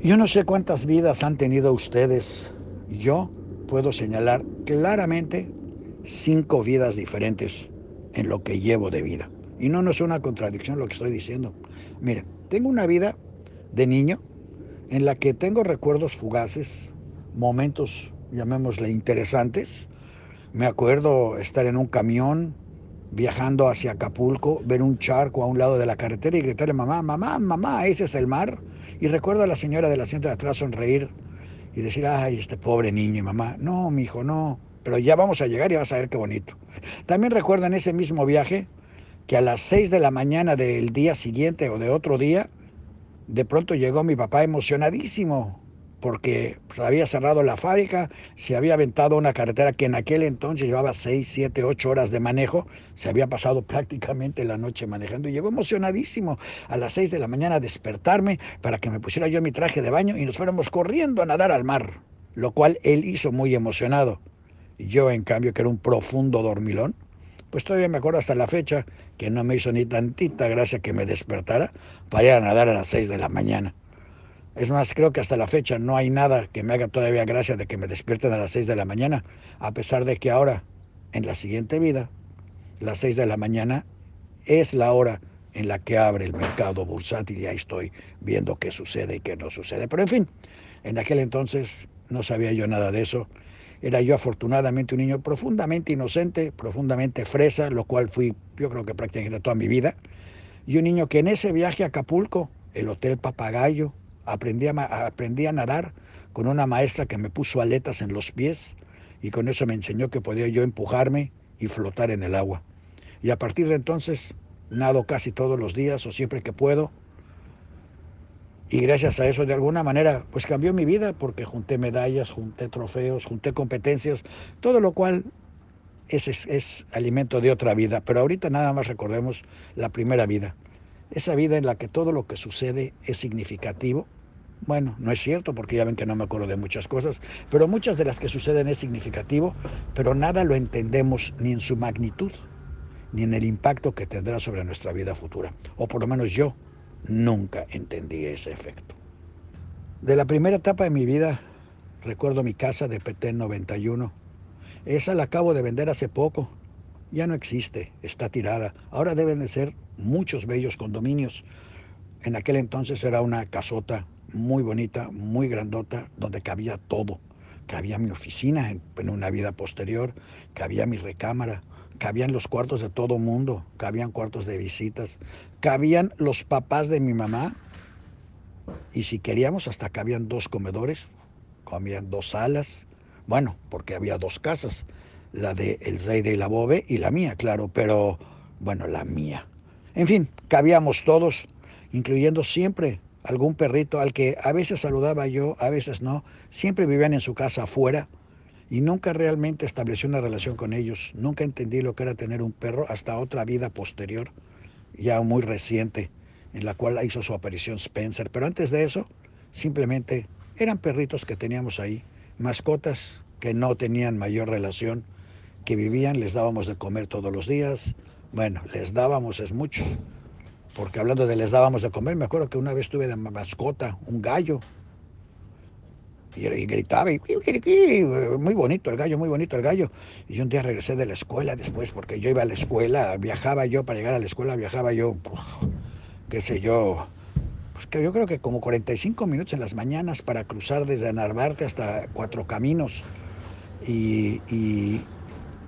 Yo no sé cuántas vidas han tenido ustedes. Yo puedo señalar claramente cinco vidas diferentes en lo que llevo de vida. Y no, no es una contradicción lo que estoy diciendo. Mire, tengo una vida de niño en la que tengo recuerdos fugaces, momentos, llamémosle, interesantes. Me acuerdo estar en un camión viajando hacia Acapulco, ver un charco a un lado de la carretera y gritarle, mamá, mamá, mamá, ese es el mar. Y recuerdo a la señora del asiento de atrás sonreír y decir, ay, este pobre niño y mamá, no, mi hijo, no, pero ya vamos a llegar y vas a ver qué bonito. También recuerdo en ese mismo viaje que a las 6 de la mañana del día siguiente o de otro día, de pronto llegó mi papá emocionadísimo porque pues, había cerrado la fábrica, se había aventado una carretera que en aquel entonces llevaba 6, 7, 8 horas de manejo, se había pasado prácticamente la noche manejando y llegó emocionadísimo a las 6 de la mañana a despertarme para que me pusiera yo mi traje de baño y nos fuéramos corriendo a nadar al mar, lo cual él hizo muy emocionado. Y yo, en cambio, que era un profundo dormilón, pues todavía me acuerdo hasta la fecha que no me hizo ni tantita gracia que me despertara para ir a nadar a las 6 de la mañana. Es más, creo que hasta la fecha no hay nada que me haga todavía gracia de que me despierten a las 6 de la mañana, a pesar de que ahora, en la siguiente vida, las 6 de la mañana es la hora en la que abre el mercado bursátil y ahí estoy viendo qué sucede y qué no sucede. Pero en fin, en aquel entonces no sabía yo nada de eso. Era yo afortunadamente un niño profundamente inocente, profundamente fresa, lo cual fui yo creo que prácticamente toda mi vida. Y un niño que en ese viaje a Acapulco, el Hotel Papagayo, Aprendí a, a nadar con una maestra que me puso aletas en los pies y con eso me enseñó que podía yo empujarme y flotar en el agua. Y a partir de entonces nado casi todos los días o siempre que puedo. Y gracias a eso, de alguna manera, pues cambió mi vida porque junté medallas, junté trofeos, junté competencias, todo lo cual es, es, es, alimento de otra vida. Pero ahorita nada más recordemos la primera vida. Esa vida en la que todo lo que sucede es significativo bueno, no es cierto porque ya ven que no me acuerdo de muchas cosas, pero muchas de las que suceden es significativo, pero nada lo entendemos ni en su magnitud, ni en el impacto que tendrá sobre nuestra vida futura. O por lo menos yo nunca entendí ese efecto. De la primera etapa de mi vida, recuerdo mi casa de Petén 91. Esa la acabo de vender hace poco. Ya no existe, está tirada. Ahora deben de ser muchos bellos condominios. En aquel entonces era una casota muy bonita, muy grandota, donde cabía todo. Cabía mi oficina en, una vida posterior, cabía mi recámara, cabían los cuartos de todo mundo, cabían cuartos de visitas, cabían los papás de mi mamá, y si queríamos hasta cabían dos comedores, cabían dos salas, bueno, porque había dos casas, la de el Zeide y la Bobe y la mía, claro, pero bueno, la mía. En fin, cabíamos todos, incluyendo siempre algún perrito al que a veces saludaba yo, a veces no, siempre vivían en su casa afuera y nunca realmente establecí una relación con ellos. Nunca entendí lo que era tener un perro hasta otra vida posterior, ya muy reciente, en la cual hizo su aparición Spencer. Pero antes de eso, simplemente eran perritos que teníamos ahí, mascotas que no tenían mayor relación, que vivían, les dábamos de comer todos los días. Bueno, les dábamos es mucho porque hablando de les dábamos de comer, me acuerdo que una vez tuve de mascota un gallo. Y, gritaba, y, muy bonito el gallo, muy bonito el gallo. Y un día regresé de la escuela después, porque yo iba a la escuela, viajaba yo, para llegar a la escuela viajaba yo, qué sé yo, pues que yo creo que como 45 minutos en las mañanas para cruzar desde Narvarte hasta Cuatro Caminos. y,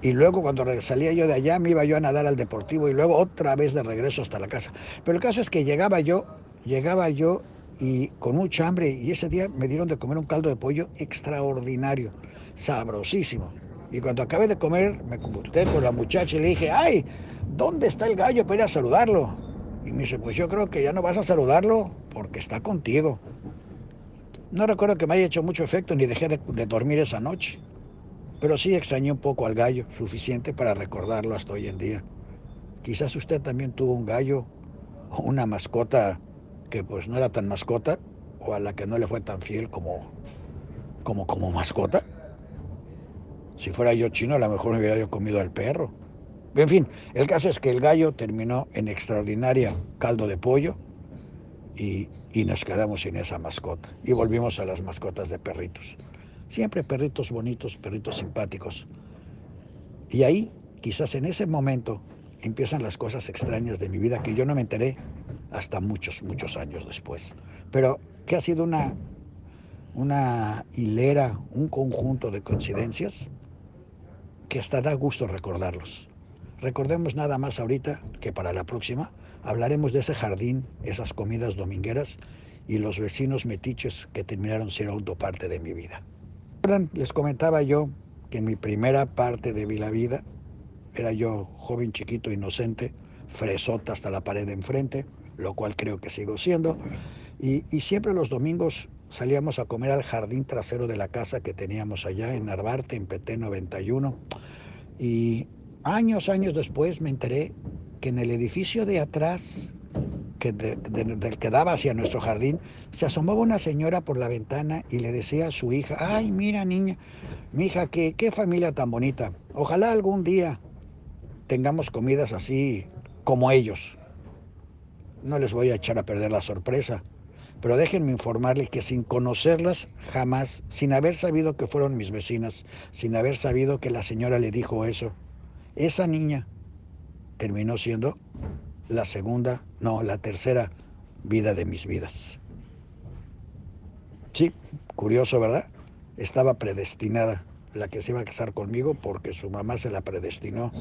y luego cuando salía yo de allá me iba yo a nadar al deportivo y luego otra vez de regreso hasta la casa. Pero el caso es que llegaba yo, llegaba yo y con mucha hambre y ese día me dieron de comer un caldo de pollo extraordinario, sabrosísimo. Y cuando acabé de comer me comuniqué con la muchacha y le dije, ay, ¿dónde está el gallo para ir a saludarlo? Y me dice, pues yo creo que ya no vas a saludarlo porque está contigo. No recuerdo que me haya hecho mucho efecto ni dejé de, de dormir esa noche. Pero sí extrañé un poco al gallo, suficiente para recordarlo hasta hoy en día. Quizás usted también tuvo un gallo o una mascota que pues no era tan mascota o a la que no le fue tan fiel como como como mascota. Si fuera yo chino, a lo mejor me hubiera yo comido al perro. En fin, el caso es que el gallo terminó en extraordinaria caldo de pollo y, y nos quedamos sin esa mascota. Y volvimos a las mascotas de perritos. Siempre perritos bonitos, perritos simpáticos. Y ahí, quizás en ese momento, empiezan las cosas extrañas de mi vida que yo no me enteré hasta muchos, muchos años después. Pero que ha sido una, una hilera, un conjunto de coincidencias que hasta da gusto recordarlos. Recordemos nada más ahorita que para la próxima hablaremos de ese jardín, esas comidas domingueras y los vecinos metiches que terminaron siendo parte de mi vida. Les comentaba yo que en mi primera parte de la vida era yo joven, chiquito, inocente, fresota hasta la pared de enfrente, lo cual creo que sigo siendo. Y, y, siempre los domingos salíamos a comer al jardín trasero de la casa que teníamos allá en Narvarte, en PT 91. Y años, años después me enteré que en el edificio de atrás, que del que daba hacia nuestro jardín, se asomaba una señora por la ventana y le decía a su hija, ay, mira niña, mi hija, qué, qué familia tan bonita. Ojalá algún día tengamos comidas así como ellos. No les voy a echar a perder la sorpresa, pero déjenme informarles que sin conocerlas jamás, sin haber sabido que fueron mis vecinas, sin haber sabido que la señora le dijo eso, esa niña terminó siendo la segunda, no, la tercera vida de mis vidas. Sí, curioso, ¿verdad? Estaba predestinada la que se iba a casar conmigo porque su mamá se la predestinó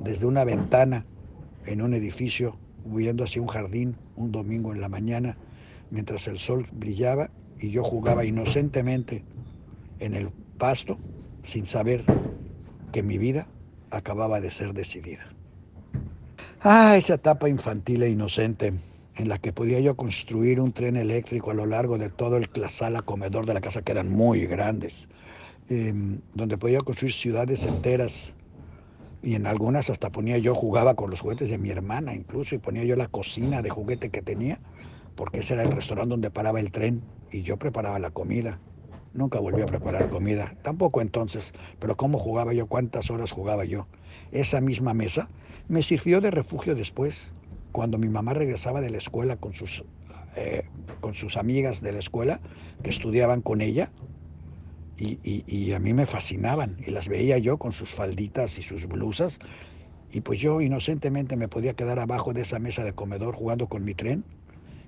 desde una ventana en un edificio, huyendo hacia un jardín un domingo en la mañana, mientras el sol brillaba y yo jugaba inocentemente en el pasto sin saber que mi vida acababa de ser decidida. Ah, esa etapa infantil e inocente en la que podía yo construir un tren eléctrico a lo largo de todo el sala comedor de la casa, que eran muy grandes, em, donde podía construir ciudades enteras y en algunas hasta ponía yo, jugaba con los juguetes de mi hermana incluso, y ponía yo la cocina de juguete que tenía, porque ese era el restaurante donde paraba el tren y yo preparaba la comida. Nunca volví a preparar comida, tampoco entonces, pero cómo jugaba yo, cuántas horas jugaba yo. Esa misma mesa me sirvió de refugio después, cuando mi mamá regresaba de la escuela con sus, eh, con sus amigas de la escuela que estudiaban con ella, y, a mí me fascinaban y las veía yo con sus falditas y sus blusas y pues yo inocentemente me podía quedar abajo de esa mesa de comedor jugando con mi tren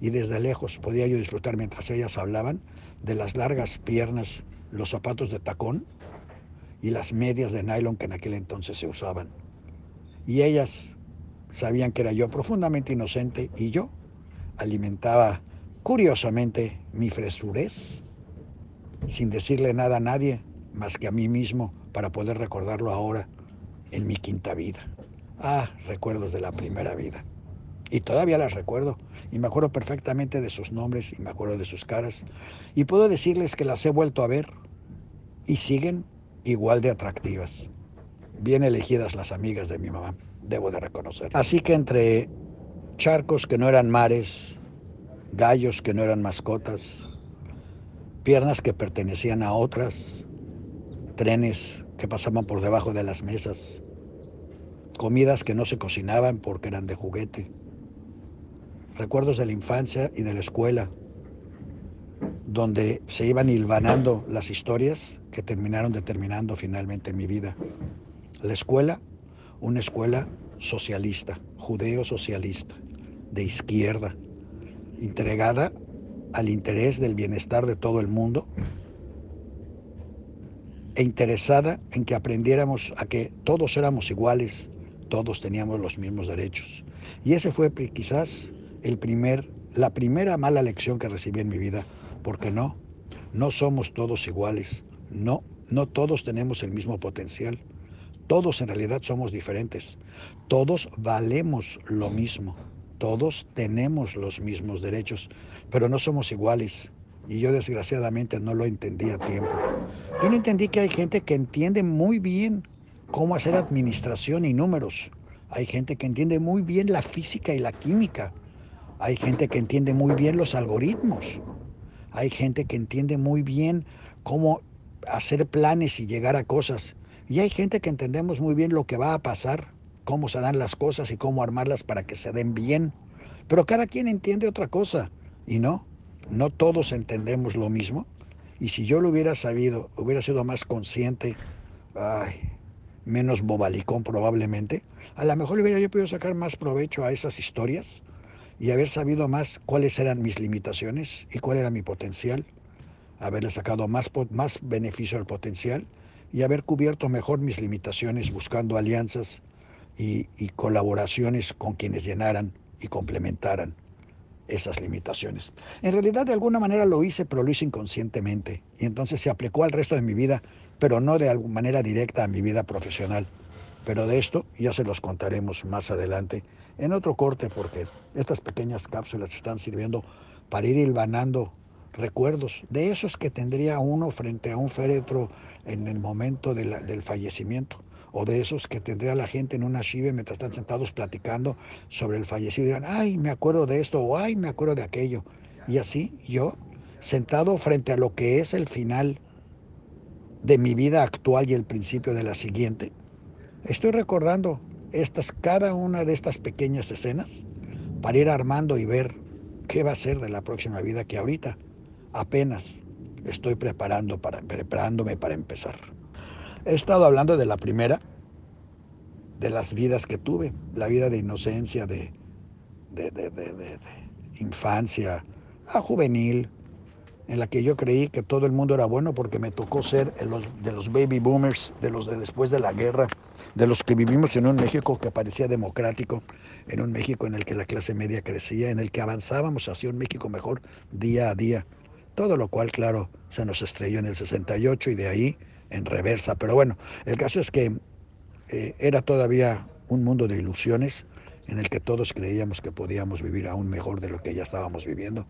y desde lejos podía yo disfrutar mientras ellas hablaban de las largas piernas, los zapatos de tacón y las medias de nylon que en aquel entonces se usaban. Y ellas sabían que era yo profundamente inocente y yo alimentaba curiosamente mi fresurez sin decirle nada a nadie más que a mí mismo para poder recordarlo ahora en mi quinta vida. Ah, recuerdos de la primera vida. Y todavía las recuerdo. Y me acuerdo perfectamente de sus nombres y me acuerdo de sus caras. Y puedo decirles que las he vuelto a ver y siguen igual de atractivas. Bien elegidas las amigas de mi mamá, debo de reconocer. Así que entre charcos que no eran mares, gallos que no eran mascotas, piernas que pertenecían a otras, trenes que pasaban por debajo de las mesas, comidas que no se cocinaban porque eran de juguete, recuerdos de la infancia y de la escuela, donde se iban hilvanando las historias que terminaron determinando finalmente mi vida. La escuela, una escuela socialista, judeo-socialista, de izquierda, entregada al interés del bienestar de todo el mundo e interesada en que aprendiéramos a que todos éramos iguales, todos teníamos los mismos derechos. Y ese fue quizás el primer, la primera mala lección que recibí en mi vida, porque no, no somos todos iguales, no, no todos tenemos el mismo potencial, todos en realidad somos diferentes, todos valemos lo mismo. Todos tenemos los mismos derechos, pero no somos iguales. Y yo desgraciadamente no lo entendí a tiempo. Yo no entendí que hay gente que entiende muy bien cómo hacer administración y números. Hay gente que entiende muy bien la física y la química. Hay gente que entiende muy bien los algoritmos. Hay gente que entiende muy bien cómo hacer planes y llegar a cosas. Y hay gente que entendemos muy bien lo que va a pasar cómo se dan las cosas y cómo armarlas para que se den bien. Pero cada quien entiende otra cosa. Y no, no todos entendemos lo mismo. Y si yo lo hubiera sabido, hubiera sido más consciente, ay, menos bobalicón probablemente, a lo mejor hubiera yo podido sacar más provecho a esas historias y haber sabido más cuáles eran mis limitaciones y cuál era mi potencial, haberle sacado más, más beneficio al potencial y haber cubierto mejor mis limitaciones buscando alianzas y, y colaboraciones con quienes llenaran y complementaran esas limitaciones. En realidad de alguna manera lo hice, pero lo hice inconscientemente y entonces se aplicó al resto de mi vida pero no de alguna manera directa a mi vida profesional. Pero de esto ya se los contaremos más adelante en otro corte porque estas pequeñas cápsulas están sirviendo para ir hilvanando recuerdos de esos que tendría uno frente a un féretro en el momento del fallecimiento o de esos que tendría la gente en una chive mientras están sentados platicando sobre el fallecido dirán, ay, me acuerdo de esto o ay, me acuerdo de aquello. Y así yo, sentado frente a lo que es el final de mi vida actual y el principio de la siguiente, estoy recordando estas, cada una de estas pequeñas escenas para ir armando y ver qué va a ser de la próxima vida que ahorita apenas estoy preparando para, preparándome para empezar. He estado hablando de la primera, de las vidas que tuve, la vida de inocencia, de, de, de, de infancia, a juvenil, en la que yo creí que todo el mundo era bueno porque me tocó ser de los baby boomers, de los de después de la guerra, de los que vivimos en un México que parecía democrático, en un México en el que la clase media crecía, en el que avanzábamos hacia un México mejor día a día. Todo lo cual, claro, se nos estrelló en el 68 y de ahí en reversa. Pero bueno, el caso es que eh, era todavía un mundo de ilusiones en el que todos creíamos que podíamos vivir aún mejor de lo que ya estábamos viviendo,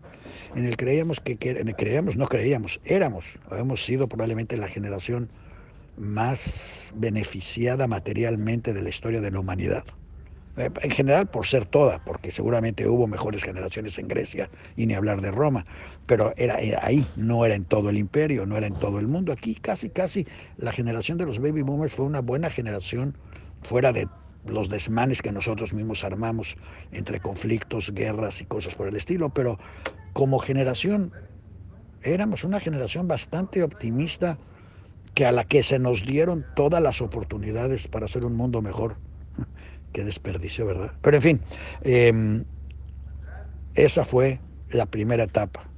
en el creíamos que, creíamos, no creíamos, éramos, hemos sido probablemente la generación más beneficiada materialmente de la historia de la humanidad. Eh, en general por ser toda, porque seguramente hubo mejores generaciones en Grecia y ni hablar de Roma, pero era, era, ahí, no era en todo el imperio, no era en todo el mundo. Aquí casi, casi la generación de los baby boomers fue una buena generación fuera de los desmanes que nosotros mismos armamos entre conflictos, guerras y cosas por el estilo, pero como generación éramos una generación bastante optimista que a la que se nos dieron todas las oportunidades para hacer un mundo mejor. Qué desperdicio, ¿verdad? Pero en fin, em, esa fue la primera etapa